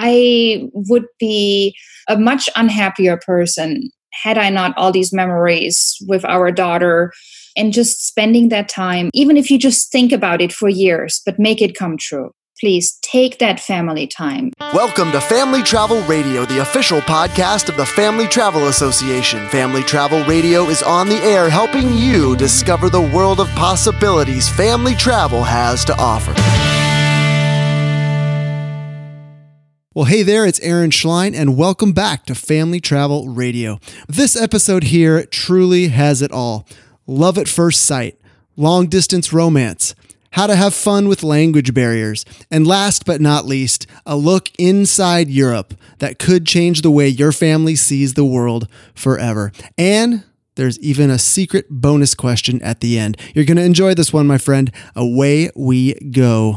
I would be a much unhappier person had I not all these memories with our daughter and just spending that time, even if you just think about it for years, but make it come true. Please take that family time. Welcome to Family Travel Radio, the official podcast of the Family Travel Association. Family Travel Radio is on the air helping you discover the world of possibilities family travel has to offer. Well, hey there, it's Aaron Schlein, and welcome back to Family Travel Radio. This episode here truly has it all love at first sight, long distance romance, how to have fun with language barriers, and last but not least, a look inside Europe that could change the way your family sees the world forever. And there's even a secret bonus question at the end. You're going to enjoy this one, my friend. Away we go.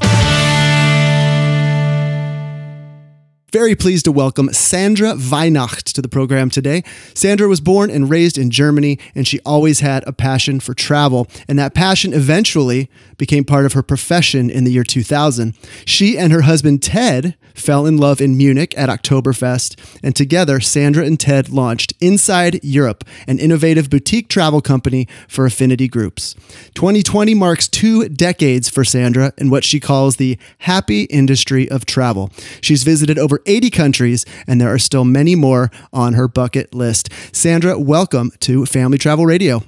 Very pleased to welcome Sandra Weihnacht to the program today. Sandra was born and raised in Germany, and she always had a passion for travel. And that passion eventually became part of her profession in the year 2000. She and her husband Ted fell in love in Munich at Oktoberfest, and together, Sandra and Ted launched Inside Europe, an innovative boutique travel company for affinity groups. 2020 marks two decades for Sandra in what she calls the happy industry of travel. She's visited over 80 countries, and there are still many more on her bucket list. Sandra, welcome to Family Travel Radio.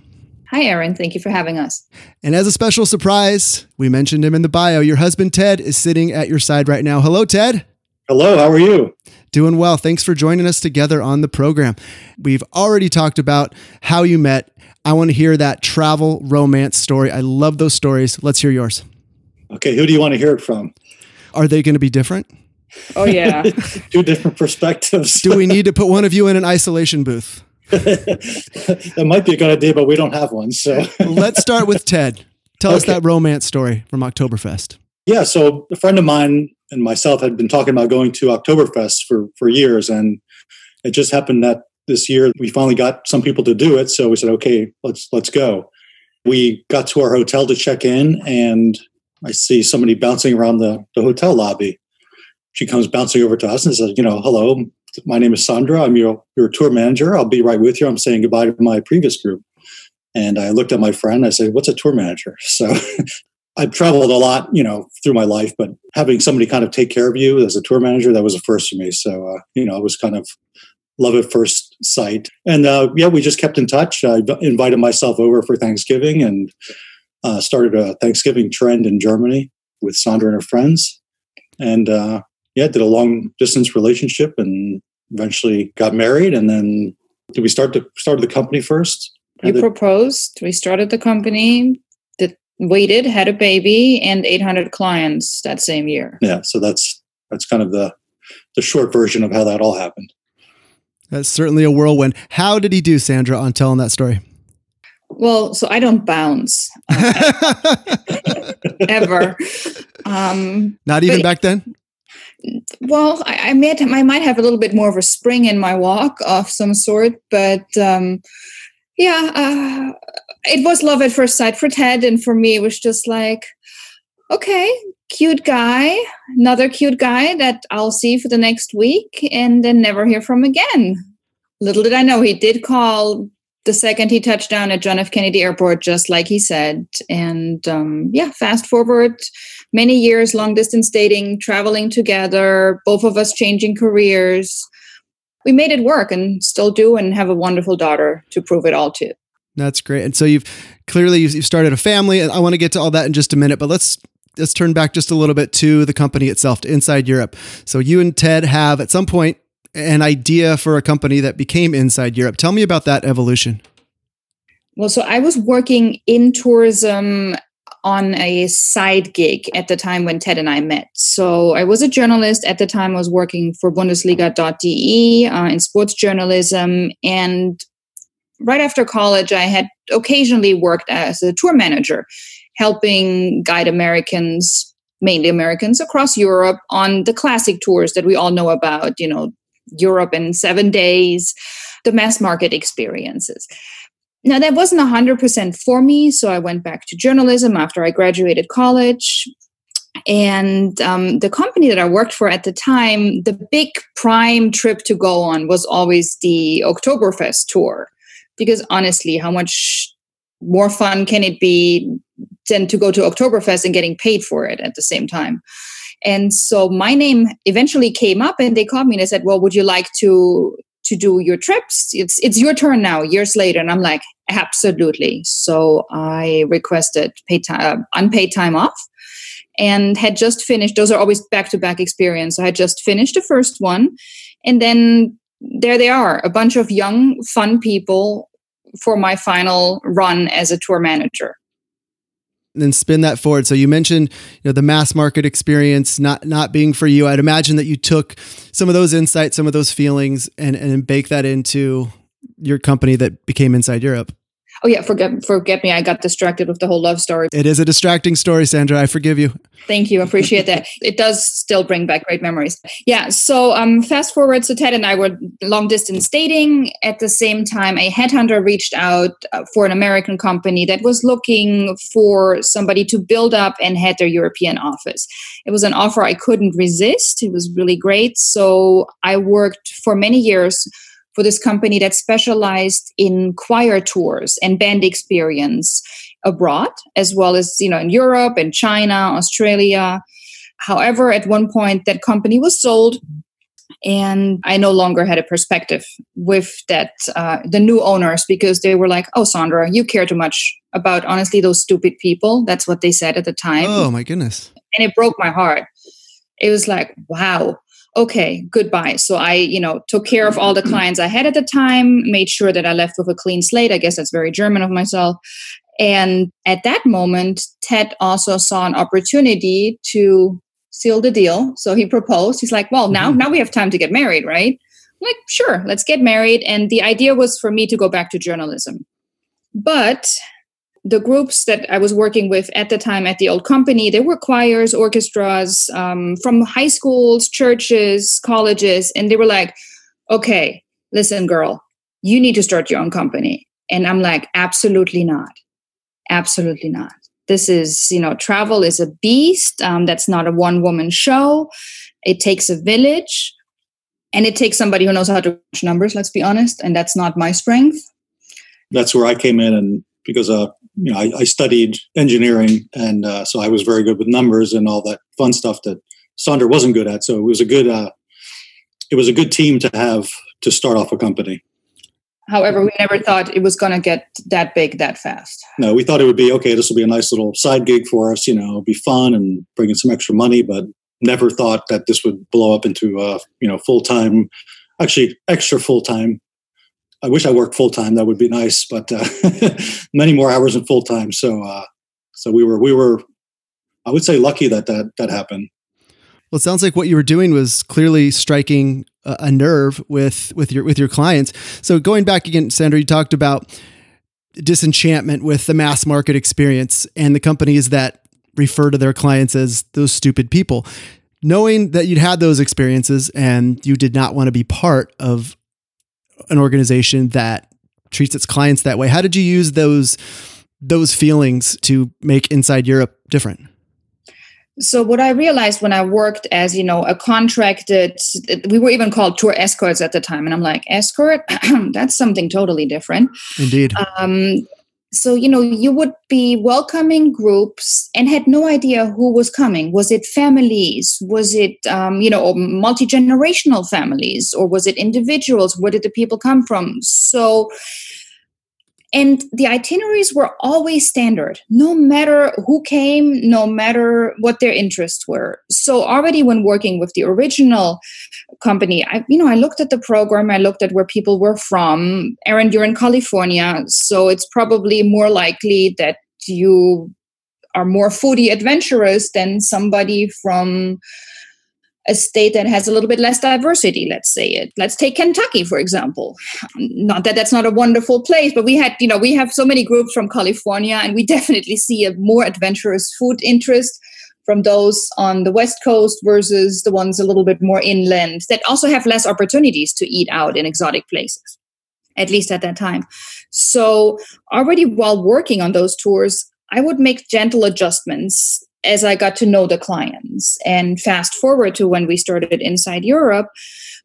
Hi, Aaron. Thank you for having us. And as a special surprise, we mentioned him in the bio. Your husband, Ted, is sitting at your side right now. Hello, Ted. Hello, how are you? Doing well. Thanks for joining us together on the program. We've already talked about how you met. I want to hear that travel romance story. I love those stories. Let's hear yours. Okay, who do you want to hear it from? Are they going to be different? Oh, yeah. Two different perspectives. Do we need to put one of you in an isolation booth? that might be a good idea, but we don't have one. So let's start with Ted. Tell okay. us that romance story from Oktoberfest. Yeah, so a friend of mine and myself had been talking about going to Oktoberfest for for years, and it just happened that this year we finally got some people to do it. So we said, okay, let's let's go. We got to our hotel to check in, and I see somebody bouncing around the, the hotel lobby she comes bouncing over to us and says, you know, hello, my name is Sandra. I'm your, your tour manager. I'll be right with you. I'm saying goodbye to my previous group. And I looked at my friend. I said, what's a tour manager? So I've traveled a lot, you know, through my life, but having somebody kind of take care of you as a tour manager, that was a first for me. So, uh, you know, it was kind of love at first sight. And uh, yeah, we just kept in touch. I invited myself over for Thanksgiving and uh, started a Thanksgiving trend in Germany with Sandra and her friends. And uh, yeah, did a long distance relationship and eventually got married. And then did we start the started the company first? You proposed. We started the company. Did waited, had a baby, and 800 clients that same year. Yeah, so that's that's kind of the the short version of how that all happened. That's certainly a whirlwind. How did he do, Sandra, on telling that story? Well, so I don't bounce uh, ever. Um, Not even back then well, I, I, might I might have a little bit more of a spring in my walk of some sort, but um, yeah, uh, it was love at first sight for Ted, and for me, it was just like, okay, cute guy, another cute guy that I'll see for the next week, and then never hear from again. Little did I know he did call the second he touched down at John F. Kennedy Airport, just like he said, and um, yeah, fast forward many years long distance dating, traveling together, both of us changing careers. We made it work and still do, and have a wonderful daughter to prove it all to. That's great. And so you've clearly you've started a family, and I want to get to all that in just a minute. But let's let's turn back just a little bit to the company itself, to Inside Europe. So you and Ted have at some point an idea for a company that became Inside Europe. Tell me about that evolution. Well, so I was working in tourism on a side gig at the time when Ted and I met. So I was a journalist at the time. I was working for Bundesliga.de uh, in sports journalism. And right after college, I had occasionally worked as a tour manager, helping guide Americans, mainly Americans across Europe, on the classic tours that we all know about, you know, Europe in seven days, the mass market experiences. Now, that wasn't 100% for me. So I went back to journalism after I graduated college. And um, the company that I worked for at the time, the big prime trip to go on was always the Oktoberfest tour. Because honestly, how much more fun can it be than to go to Oktoberfest and getting paid for it at the same time? And so my name eventually came up and they called me and they said, Well, would you like to to do your trips? It's it's your turn now, years later. And I'm like, absolutely. So I requested paid time, uh, unpaid time off and had just finished those are always back to back experience. I had just finished the first one and then there they are, a bunch of young, fun people for my final run as a tour manager then spin that forward. So you mentioned, you know, the mass market experience not not being for you. I'd imagine that you took some of those insights, some of those feelings, and and bake that into your company that became Inside Europe. Oh yeah, forget forget me. I got distracted with the whole love story. It is a distracting story, Sandra. I forgive you. Thank you. I appreciate that. It does still bring back great memories. Yeah. So um, fast forward. So Ted and I were long distance dating. At the same time, a headhunter reached out uh, for an American company that was looking for somebody to build up and head their European office. It was an offer I couldn't resist. It was really great. So I worked for many years for this company that specialized in choir tours and band experience abroad, as well as you know in Europe and China, Australia. However, at one point that company was sold, and I no longer had a perspective with that uh, the new owners because they were like, "Oh, Sandra, you care too much about honestly those stupid people." That's what they said at the time. Oh my goodness! And it broke my heart. It was like, wow, okay, goodbye. So I, you know, took care of all the clients I had at the time, made sure that I left with a clean slate. I guess that's very German of myself. And at that moment, Ted also saw an opportunity to seal the deal. So he proposed. He's like, well, now, mm-hmm. now we have time to get married, right? I'm like, sure, let's get married. And the idea was for me to go back to journalism. But the groups that I was working with at the time at the old company, they were choirs, orchestras um, from high schools, churches, colleges, and they were like, okay, listen, girl, you need to start your own company. And I'm like, absolutely not. Absolutely not. This is, you know, travel is a beast. Um, that's not a one woman show. It takes a village and it takes somebody who knows how to crunch numbers, let's be honest. And that's not my strength. That's where I came in and because uh, you know I, I studied engineering, and uh, so I was very good with numbers and all that fun stuff that Sandra wasn't good at. So it was a good uh, it was a good team to have to start off a company. However, we never thought it was going to get that big that fast. No, we thought it would be okay. This will be a nice little side gig for us. You know, be fun and bring in some extra money, but never thought that this would blow up into uh, you know full time, actually extra full time I wish I worked full time. That would be nice, but uh, many more hours in full time. So, uh, so we were we were, I would say, lucky that that that happened. Well, it sounds like what you were doing was clearly striking a, nerve with with your with your clients. So, going back again, Sandra, you talked about disenchantment with the mass market experience and the companies that refer to their clients as those stupid people. Knowing that you'd had those experiences and you did not want to be part of an organization that treats its clients that way. How did you use those those feelings to make Inside Europe different? So what I realized when I worked as you know a contracted, we were even called tour escorts at the time, and I'm like escort, that's something totally different. Indeed. Um, so you know you would be welcoming groups and had no idea who was coming. Was it families? Was it um, you know multi-generational families? Or was it individuals? Where did the people come from? So and the itineraries were always standard no matter who came no matter what their interests were. So already when working with the original company i you know i looked at the program i looked at where people were from. Aaron you're in california so it's probably more likely that you are more foodie adventurous than somebody from a state that has a little bit less diversity let's say it. Let's take kentucky for example. Not that that's not a wonderful place but we had you know we have so many groups from california and we definitely see a more adventurous food interest from those on the west coast versus the ones a little bit more inland that also have less opportunities to eat out in exotic places at least at that time. So already while working on those tours i would make gentle adjustments as I got to know the clients. And fast forward to when we started Inside Europe,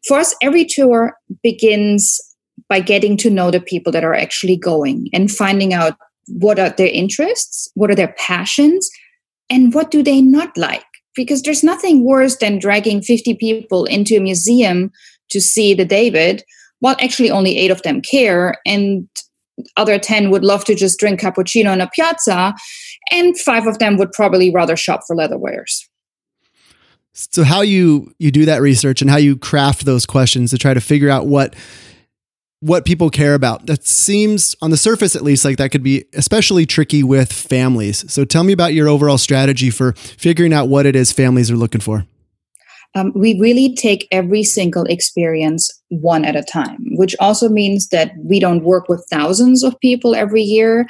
for us, every tour begins by getting to know the people that are actually going and finding out what are their interests, what are their passions, and what do they not like. Because there's nothing worse than dragging 50 people into a museum to see the David, while actually only eight of them care, and other 10 would love to just drink cappuccino on a piazza, and five of them would probably rather shop for leatherwares. So how you you do that research and how you craft those questions to try to figure out what what people care about. That seems on the surface at least like that could be especially tricky with families. So tell me about your overall strategy for figuring out what it is families are looking for. Um, we really take every single experience one at a time, which also means that we don't work with thousands of people every year.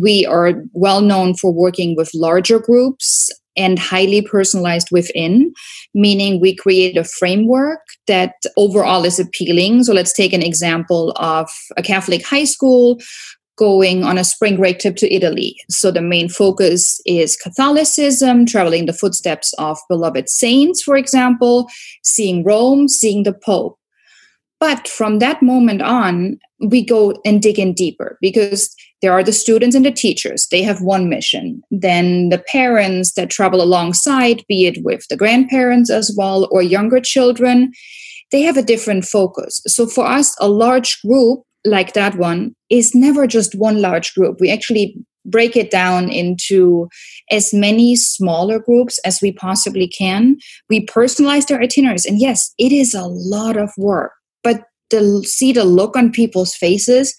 We are well known for working with larger groups and highly personalized within, meaning we create a framework that overall is appealing. So let's take an example of a Catholic high school going on a spring break trip to Italy. So the main focus is Catholicism, traveling the footsteps of beloved saints, for example, seeing Rome, seeing the Pope. But from that moment on, we go and dig in deeper because there are the students and the teachers. They have one mission. Then the parents that travel alongside, be it with the grandparents as well or younger children, they have a different focus. So for us, a large group like that one is never just one large group. We actually break it down into as many smaller groups as we possibly can. We personalize their itineraries. And yes, it is a lot of work, but to see the look on people's faces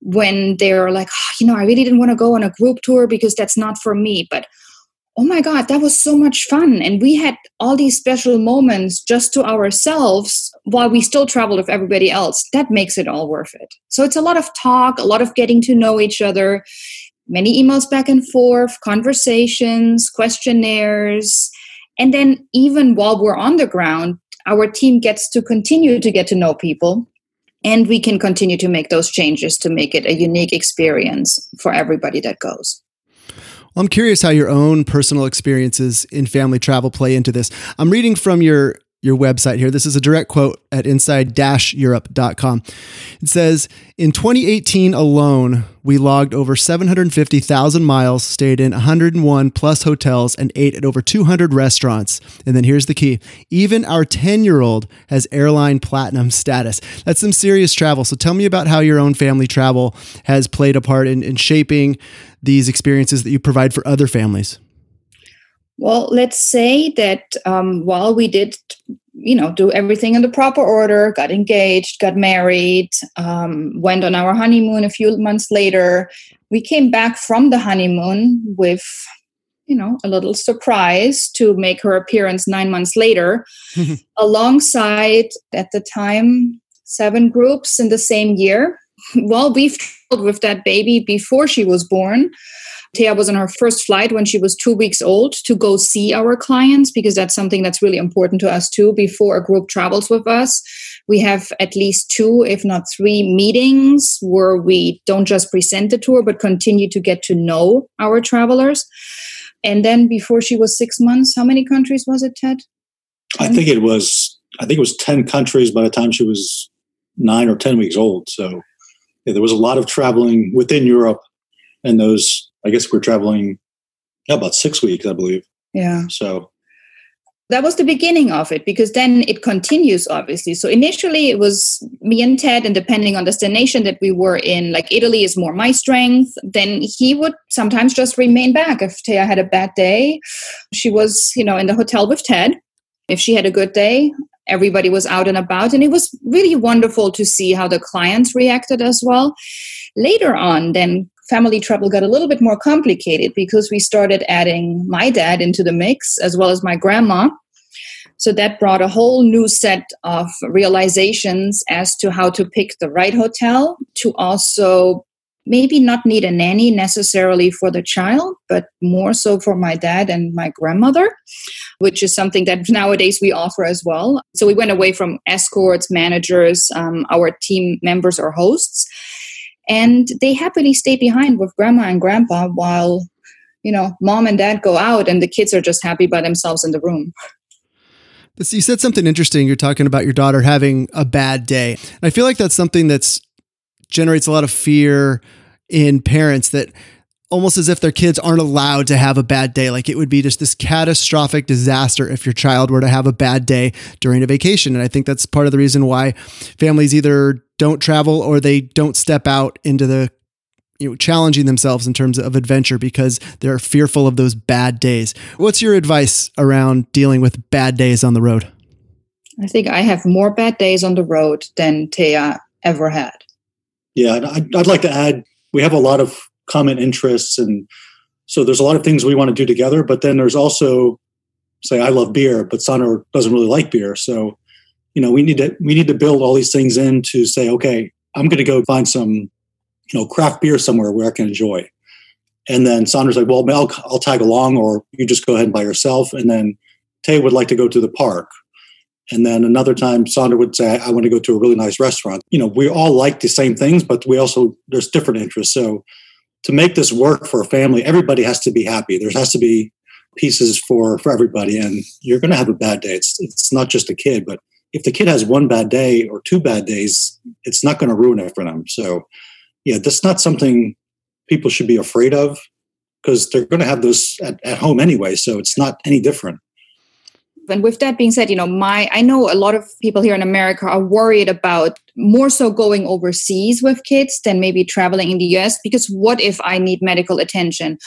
when they're like, oh, you know, I really didn't want to go on a group tour because that's not for me. But oh my God, that was so much fun. And we had all these special moments just to ourselves while we still traveled with everybody else. That makes it all worth it. So it's a lot of talk, a lot of getting to know each other, many emails back and forth, conversations, questionnaires. And then even while we're on the ground, our team gets to continue to get to know people and we can continue to make those changes to make it a unique experience for everybody that goes. Well, I'm curious how your own personal experiences in family travel play into this. I'm reading from your your website here. This is a direct quote at inside-europe.com. It says, "In 2018 alone, we logged over 750,000 miles, stayed in 101 plus hotels and ate at over 200 restaurants." And then here's the key. Even our 10-year-old has airline platinum status. That's some serious travel. So tell me about how your own family travel has played a part in, in shaping these experiences that you provide for other families. Well, let's say that um, while we did, you know, do everything in the proper order, got engaged, got married, um, went on our honeymoon a few months later, we came back from the honeymoon with, you know, a little surprise to make her appearance nine months later, alongside at the time seven groups in the same year. Well, we've traveled with that baby before she was born. Thea was on her first flight when she was two weeks old to go see our clients because that's something that's really important to us too. Before a group travels with us, we have at least two, if not three, meetings where we don't just present the tour but continue to get to know our travelers. And then before she was six months, how many countries was it, Ted? 10? I think it was. I think it was ten countries by the time she was nine or ten weeks old. So yeah, there was a lot of traveling within Europe and those I guess we're traveling about six weeks, I believe. Yeah. So that was the beginning of it because then it continues obviously. So initially it was me and ted and depending on the destination that we were in like italy is more my strength. Then he would sometimes just remain back if Thea had a bad day. She was you know in the hotel with ted. If she had a good day everybody was out and about and it was really wonderful to see how the clients reacted as well. Later on then family trouble got a little bit more complicated because we started adding my dad into the mix as well as my grandma. So that brought a whole new set of realizations as to how to pick the right hotel, to also maybe not need a nanny necessarily for the child, but more so for my dad and my grandmother, which is something that nowadays we offer as well. So we went away from escorts, managers, um, our team members, or hosts and they happily stay behind with grandma and grandpa while you know, mom and dad go out and the kids are just happy by themselves in the room. You said something interesting. You're talking about your daughter having a bad day. I feel like that's something that's generates a lot of fear in parents that almost as if their kids aren't allowed to have a bad day. Like it would be just this catastrophic disaster if your child were to have a bad day during a vacation. And I think that's part of the reason why families either don't travel or they don't step out into the you know challenging themselves in terms of adventure because they're fearful of those bad days. What's your advice around dealing with bad days on the road? I think I have more bad days on the road than Thea ever had. Yeah, I'd, I'd like to add we have a lot of common interests. And so there's a lot of things we want to do together but then there's also say i love beer but Sandra doesn't really like beer. So you know we need to we need to build all these things in to say okay i'm going to go find some you know craft beer somewhere where i can enjoy. And then Sandra's like well I'll, I'll tag along or you just go ahead and by yourself. And then Thea would like to go to the park. And then another time, Sandra would say, I want to go to a really nice restaurant. You know, we all like the same things, but we also, there's different interests. So to make this work for a family, everybody has to be happy. There has to be pieces for for everybody, and you're going to have a bad day. It's it's not just a kid, but if the kid has one bad day or two bad days, it's not going to ruin it for them. So, yeah, that's not something people should be afraid of because they're going to have those at, at home anyway. So it's not any different and with that being said you know my i know a lot of people here in america are worried about more so going overseas with kids than maybe traveling in the us because what if i need medical attention?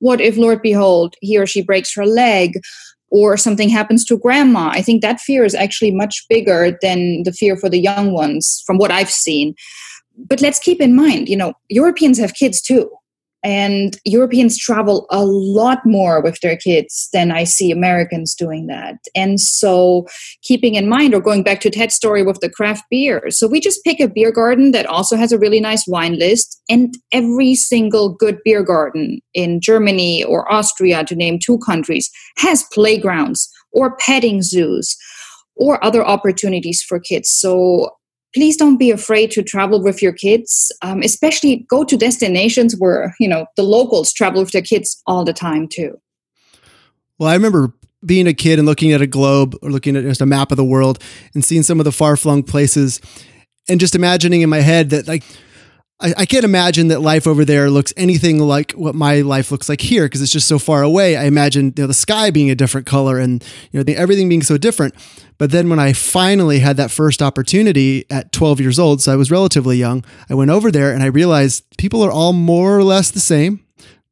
What if lord behold he or she breaks her leg or something happens to grandma? I think that fear is actually much bigger than the fear for the young ones from what i've seen. But let's keep in mind you know europeans have kids too and Europeans travel a lot more with their kids than I see Americans doing that. And so, keeping in mind, or going back to Ted's story with the craft beer, so we just pick a beer garden that also has a really nice wine list. And every single good beer garden in Germany or Austria, to name two countries, has playgrounds or petting zoos or other opportunities for kids. So please don't be afraid to travel with your kids um, especially go to destinations where you know the locals travel with their kids all the time too. Well i remember being a kid and looking at a globe or looking at just a map of the world and seeing some of the far-flung places and just imagining in my head that like I, can't imagine that life over there looks anything like what my life looks like here because it's just so far away. I imagine you know, the sky being a different color and you know the, everything being so different. But then when I finally had that first opportunity at 12 years old, so I was relatively young, I went over there and I realized people are all more or less the same.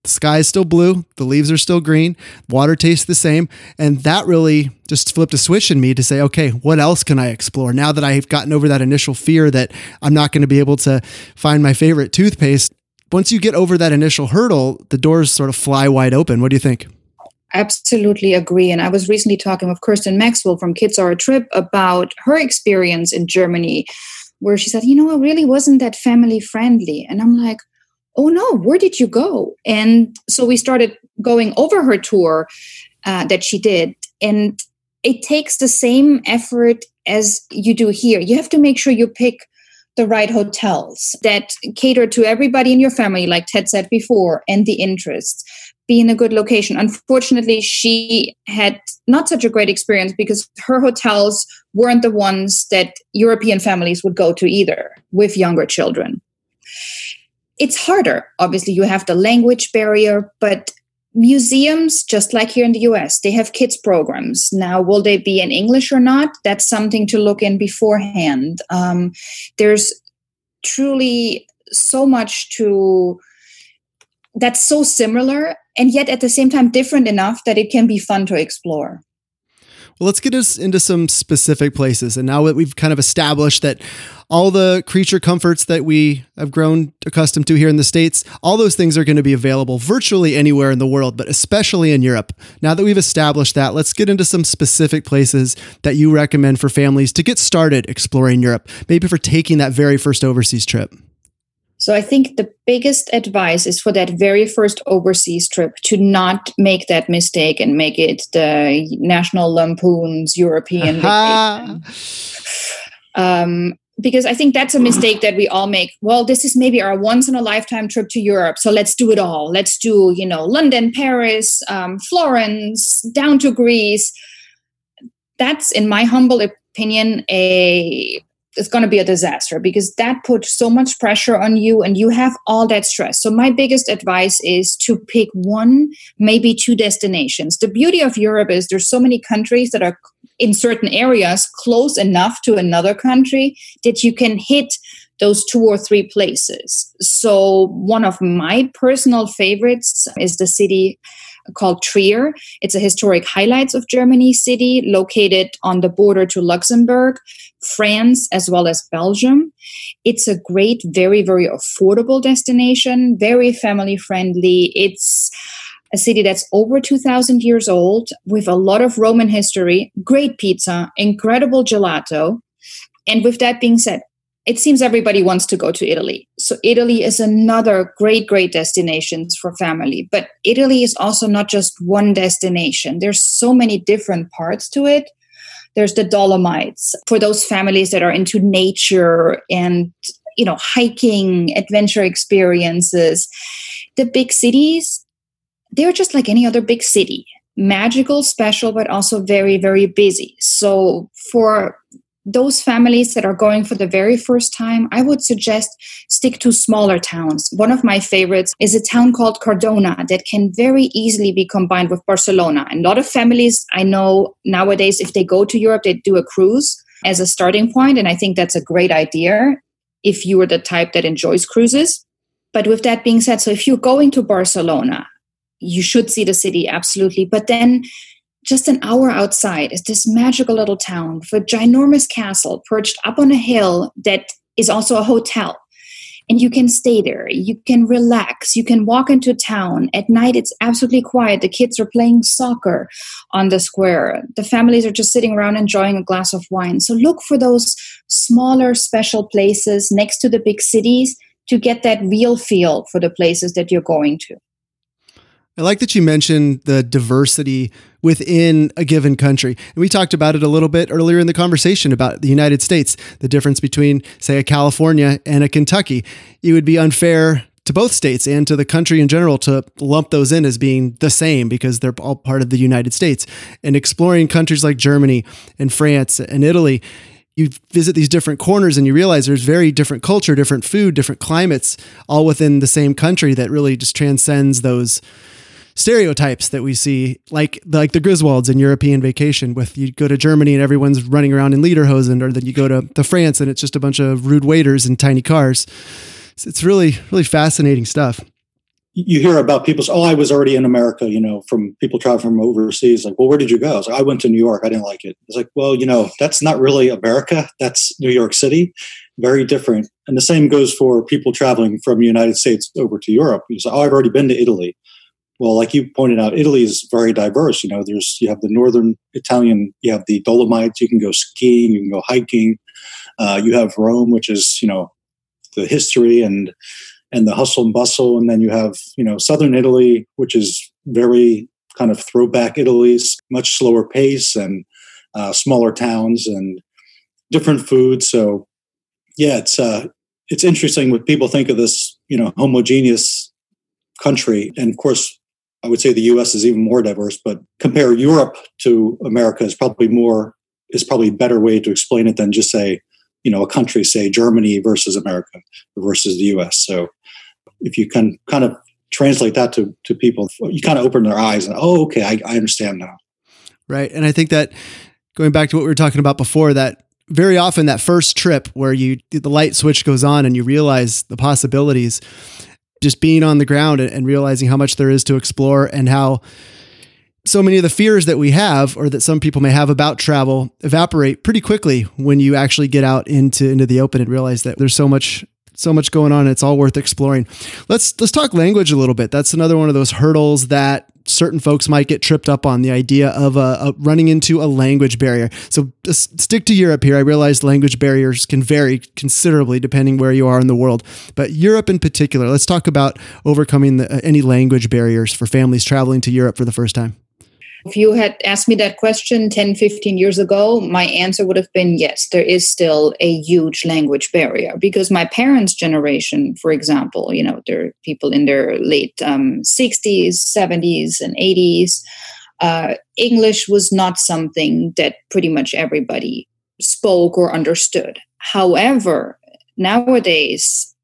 The sky is still blue, the leaves are still green, water tastes the same. And that really just flipped a switch in me to say, okay, what else can I explore? Now that I've gotten over that initial fear that I'm not going to be able to find my favorite toothpaste, once you get over that initial hurdle, the doors sort of fly wide open. What do you think? Absolutely agree. And I was recently talking with Kirsten Maxwell from Kids Are a Trip about her experience in Germany, where she said, you know, it really wasn't that family friendly. And I'm like, oh no, where did you go? And so we started going over her tour uh, that she did. And it takes the same effort as you do here. You have to make sure you pick the right hotels that cater to everybody in your family, like Ted said before, and the interests. Be in a good location. Unfortunately, she had not such a great experience because her hotels weren't the ones that European families would go to either with younger children it's harder. Obviously, you have the language barrier, but museums, just like here in the US, they have kids programs. Now, will they be in English or not? That's something to look in beforehand. Um, there's truly so much to that's so similar and yet at the same time different enough that it can be fun to explore. Let's get us into some specific places. And now that we've kind of established that all the creature comforts that we have grown accustomed to here in the States, all those things are going to be available virtually anywhere in the world, but especially in Europe. Now that we've established that, let's get into some specific places that you recommend for families to get started exploring Europe, maybe for taking that very first overseas trip. So I think the biggest advice is for that very first overseas trip to not make that mistake and make it the National Lampoon's European vacation. Um, because I think that's a mistake that we all make. Well, this is maybe our once in a lifetime trip to Europe. So let's do it all. Let's do, you know, London, Paris, um, Florence, down to Greece. That's, in my humble opinion, a it's going to be a disaster because that puts so much pressure on you and you have all that stress. So, my biggest advice is to pick one, maybe two destinations. The beauty of Europe is there's so many countries that are in certain areas close enough to another country that you can hit those two or three places. So, one of my personal favorites is the city called Trier. It's a historic highlights of Germany city located on the border to Luxembourg, France, as well as Belgium. It's a great, very, very affordable destination, very family friendly. It's a city that's over 2000 years old with a lot of Roman history, great pizza, incredible gelato. And with that being said, it seems everybody wants to go to Italy. So Italy is another great, great destination for family. But Italy is also not just one destination. There's so many different parts to it. There's the Dolomites for those families that are into nature and you know hiking, adventure experiences. The big cities, they're just like any other big city magical, special, but also very, very busy. So for those families that are going for the very first time, I would suggest stick to smaller towns. One of my favorites is a town called Cardona that can very easily be combined with Barcelona. And a lot of families I know nowadays, if they go to Europe, they do a cruise as a starting point, And I think that's a great idea if you are the type that enjoys cruises. But with that being said, so if you're going to Barcelona, you should see the city absolutely. But then just an hour outside is this magical little town with a ginormous castle perched up on a hill that is also a hotel. And you can stay there, you can relax, you can walk into town. At night, it's absolutely quiet. The kids are playing soccer on the square. The families are just sitting around enjoying a glass of wine. So look for those smaller, special places next to the big cities to get that real feel for the places that you're going to. I like that you mentioned the diversity within a given country. And we talked about it a little bit earlier in the conversation about the United States, the difference between, say, a California and a Kentucky. It would be unfair to both states and to the country in general to lump those in as being the same because they're all part of the United States. And exploring countries like Germany and France and Italy, you visit these different corners and you realize there's very different culture, different food, different climates, all within the same country that really just transcends those stereotypes that we see, like like the Griswolds in European Vacation. With you go to Germany and everyone's running around in lederhosen, or then you go to, to France and it's just a bunch of rude waiters in tiny cars. It's really really fascinating stuff. You hear about people's oh, I was already in America, you know, from people traveling from overseas. Like, well, where did you go? I, like, I went to New York. I didn't like it. It's like, well, you know, that's not really America. That's New York City. Very different. And the same goes for people traveling from the United States over to Europe. You say, oh, I've already been to Italy well, like you pointed out, Italy is very diverse. You know, there's you have the northern Italian, you have the Dolomites, you can go skiing, you can go hiking. Uh, you have Rome, which is you know the history and and the hustle and bustle, and then you have you know southern Italy, which is very kind of throwback Italy's much slower pace and uh, smaller towns and different food. So yeah, it's uh, it's interesting what people think of this you know homogeneous country, and of course I would say the U.S. is even more diverse, but compare Europe to America is probably more is probably a better way to explain it than just say, you know, a country, say Germany versus America versus the U.S. So if you can kind of translate that to to people, you kind of open their eyes and oh, okay, I, I understand now. Right, and I think that going back to what we were talking about before, that very often that first trip where you the light switch goes on and you realize the possibilities just being on the ground and, realizing how much there is to explore and how so many of the fears that we have or that some people may have about travel evaporate pretty quickly when you actually get out into into the open and realize that there's so much so much going on it's all worth exploring. Let's let's talk language a little bit. That's another one of those hurdles that certain folks might get tripped up on the idea of running into a language barrier. So stick to Europe here. I realize language barriers can vary considerably depending where you are in the world, but Europe in particular. Let's talk about overcoming the, uh, any language barriers for families traveling to Europe for the first time. If you had asked me that question 10, 15 years ago, my answer would have been yes, there is still a huge language barrier because my parents' generation, for example, you know, there are people in their late um, 60s, 70s, and 80s. Uh, English was not something that pretty much everybody spoke or understood. However, nowadays,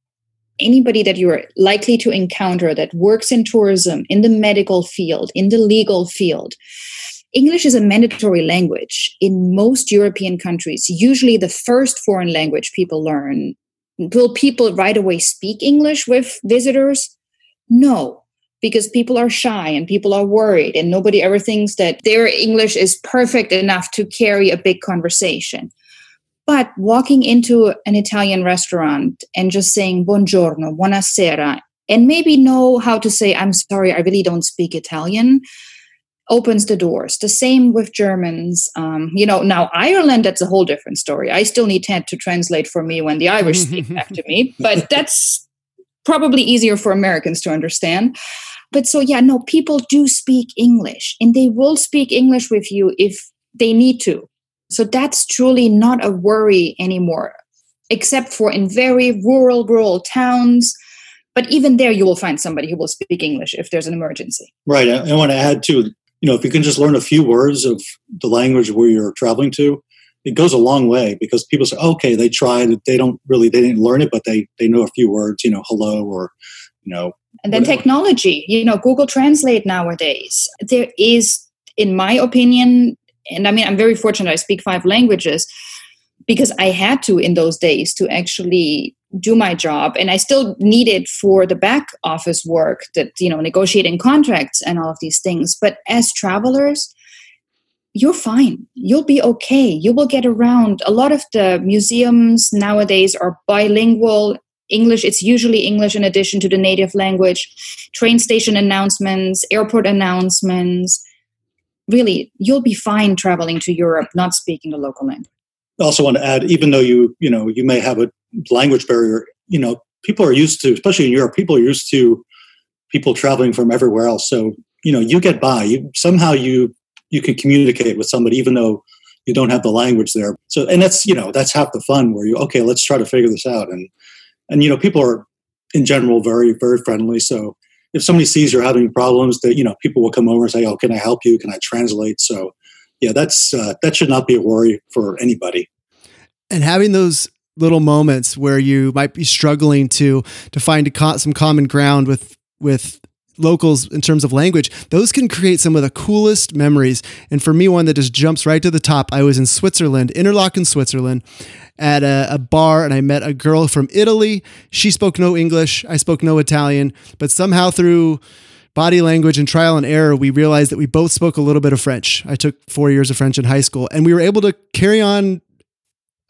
anybody that you're likely to encounter that works in tourism, in the medical field, in the legal field, English is a mandatory language in most European countries. Usually, the first foreign language people learn. Will people right away speak English with visitors? No, because people are shy and people are worried, and nobody ever thinks that their English is perfect enough to carry a big conversation. But walking into an Italian restaurant and just saying buongiorno, buonasera, and maybe know how to say, I'm sorry, I really don't speak Italian, opens the doors. The same with Germans. Um, you know, now Ireland, that's a whole different story. I still need Ted to translate for me when the Irish speak back to me, but that's probably easier for Americans to understand. But so, yeah, no, people do speak English and they will speak English with you if they need to. So that's truly not a worry anymore, except for in very rural, rural towns. But even there, you will find somebody who will speak English if there's an emergency. Right. I, I want to add too, you know, if you can just learn a few words of the language where you're traveling to, it goes a long way because people say, okay, they tried it. They don't really, they didn't learn it, but they, they know a few words, you know, hello or, you know. And then whatever. technology, you know, Google Translate nowadays. There is, in my opinion, and I mean, I'm very fortunate. I speak five languages because I had to in those days to actually do my job, and I still need it for the back office work that you know, negotiating contracts and all of these things. But as travelers, you're fine. You'll be okay. You will get around. A lot of the museums nowadays are bilingual. English, it's usually English in addition to the native language. Train station announcements, airport announcements really you'll be fine traveling to Europe not speaking the local language. I also want to add, even though you you know you may have a language barrier, you know people are used to, especially in Europe, people are used to people traveling from everywhere else. So you know you get by. You somehow you you can communicate with somebody even though you don't have the language there. So and that's you know that's half the fun where you okay let's try to figure this out and and you know people are in general very very friendly. So if somebody sees you're having problems, that you know people will come over and say, "Oh, can I help you? Can I translate?" So, yeah, that's uh, that should not be a worry for anybody. And having those little moments where you might be struggling to to find co- some common ground with with locals in terms of language, those can create some of the coolest memories. And for me, one that just jumps right to the top, I was in Switzerland, Interlaken, Switzerland, at a, a, bar, and I met a girl from Italy. She spoke no English, I spoke no Italian, but somehow through body language and trial and error, we realized that we both spoke a little bit of French. I took four years of French in high school, and we were able to carry on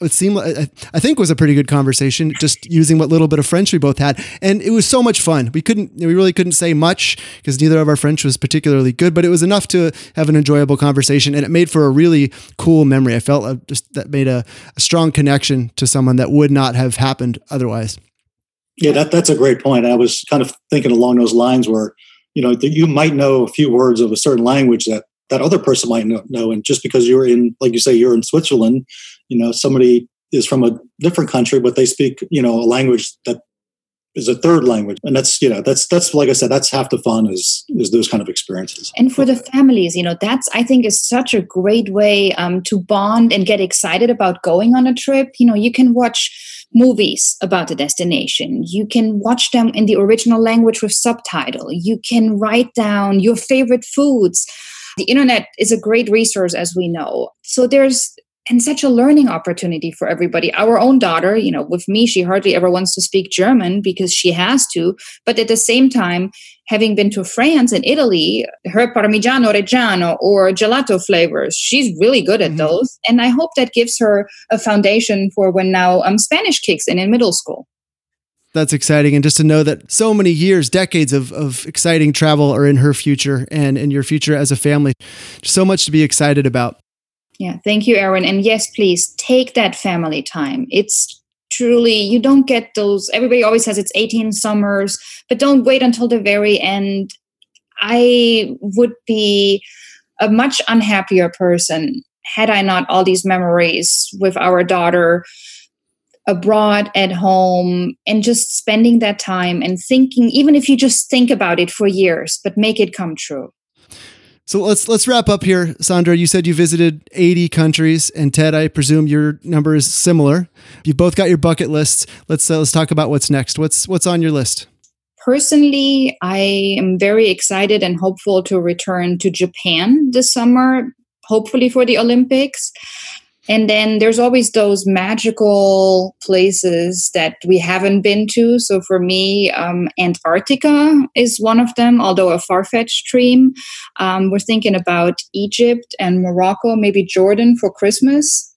it seemed I think was a pretty good conversation just using what little bit of French we both had. And it was so much fun. We couldn't we really couldn't say much because neither of our French was particularly good but it was enough to have an enjoyable conversation and it made for a really cool memory. I felt uh, just that made a, a strong connection to someone that would not have happened otherwise. Yeah that, that's a great point. I was kind of thinking along those lines where you know you might know a few words of a certain language that that other person might know and just because you're in like you say you're in Switzerland you know somebody is from a different country but they speak you know a language that is a third language. And that's you know that's that's like i said that's half the fun is is those kind of experiences. And for the families you know that's i think is such a great way um, to bond and get excited about going on a trip. You know you can watch movies about the destination. You can watch them in the original language with subtitle. You can write down your favorite foods the internet is a great resource as we know so there's and such a learning opportunity for everybody. Our own daughter, you know, with me, she hardly ever wants to speak German because she has to. But at the same time, having been to France and Italy, her Parmigiano Reggiano or gelato flavors, she's really good at mm-hmm. those. And I hope that gives her a foundation for when now um, Spanish kicks in in middle school. That's exciting. And just to know that so many years, decades of, of exciting travel are in her future and in your future as a family. So much to be excited about. Yeah, thank you, Aaron. And yes, please take that family time. It's truly, you don't get those, everybody always says it's 18 summers, but don't wait until the very end. I would be a much unhappier person had I not all these memories with our daughter abroad at home and just spending that time and thinking even if you just think about it for years but make it come true. So let's let's wrap up here. Sandra you said you visited 80 countries and ted i presume your number is similar. You've both got your bucket lists. Let's uh, let's talk about what's next. What's what's on your list? Personally i am very excited and hopeful to return to japan this summer hopefully for the olympics and then there's always those magical places that we haven't been to. So for me, um, Antarctica is one of them, although a far fetched dream. Um, we're thinking about Egypt and Morocco, maybe Jordan for Christmas.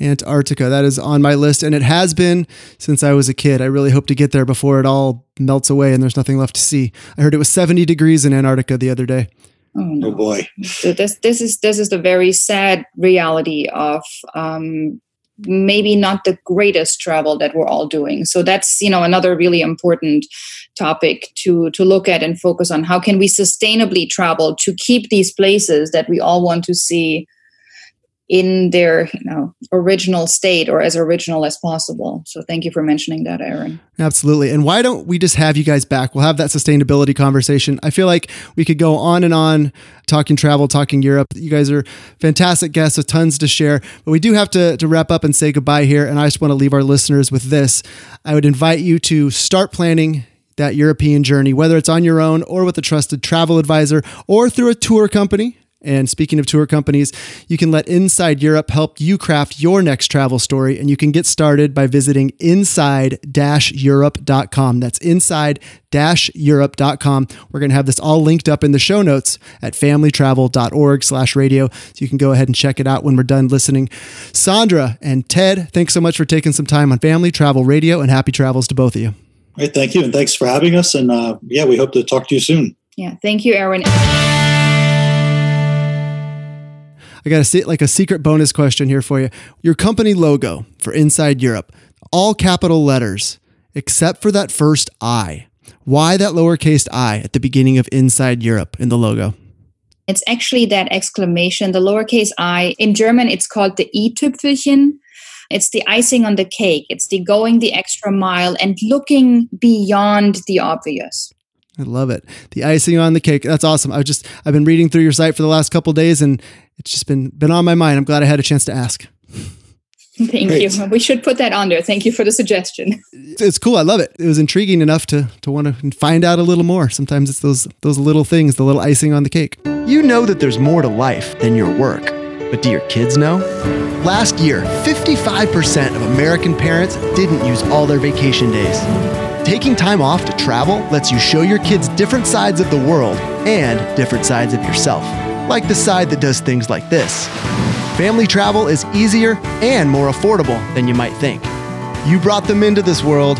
Antarctica, that is on my list, and it has been since I was a kid. I really hope to get there before it all melts away and there's nothing left to see. I heard it was 70 degrees in Antarctica the other day. Oh, no. oh, boy! So this this is this is the very sad reality of um, maybe not the greatest travel that we're all doing. So that's you know another really important topic to to look at and focus on. How can we sustainably travel to keep these places that we all want to see in their you know original state or as original as possible. So thank you for mentioning that aaron. Absolutely. And why don't we just have you guys back? We'll have that sustainability conversation. I feel like we could go on and on talking travel talking europe. You guys are fantastic guests with tons to share. But we do have to, to wrap up and say goodbye here. And i just want to leave our listeners with this. I would invite you to start planning that European journey, whether it's on your own or with a trusted travel advisor or through a tour company. And speaking of tour companies, you can let Inside Europe help you craft your next travel story. And you can get started by visiting inside Europe.com. That's inside Europe.com. We're going to have this all linked up in the show notes at familytravel.org slash radio. So you can go ahead and check it out when we're done listening. Sandra and Ted, thanks so much for taking some time on Family Travel Radio and happy travels to both of you. All right, thank you. And thanks for having us. And uh, yeah, we hope to talk to you soon. Yeah, thank you, Aaron. I got to like a secret bonus question here for you. Your company logo for Inside Europe, all capital letters, except for that first I. Why that lowercase i at the beginning of Inside Europe in the logo? It's actually that exclamation, the lowercase i. In German, it's called the i-Tüpfelchen. It's the icing on the cake. It's the going the extra mile and looking beyond the obvious. I love it. The icing on the cake. That's awesome. I just I've been reading through your site for the last couple days and it's just been been on my mind. I'm glad I had a chance to ask. Thank Great. you. We should put that on there. Thank you for the suggestion. It's cool. I love it. It was intriguing enough to to want to find out a little more. Sometimes it's those those little things, the little icing on the cake. You know that there's more to life than your work. But do your kids know? Last year, 55% of American parents didn't use all their vacation days. Taking time off to travel lets you show your kids different sides of the world and different sides of yourself, like the side that does things like this. Family travel is easier and more affordable than you might think. You brought them into this world,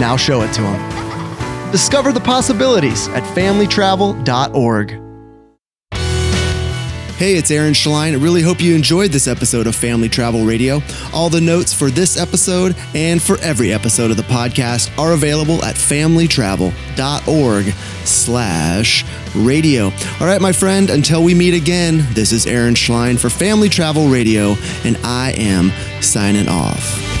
now show it to them. Discover the possibilities at familytravel.org. Hey, it's Aaron Schlein. I really hope you enjoyed this episode of Family Travel Radio. All the notes for this episode and for every episode of the podcast are available at familytravel.org slash radio. All right, my friend, until we meet again, this is Aaron Schlein for Family Travel Radio, and I am signing off.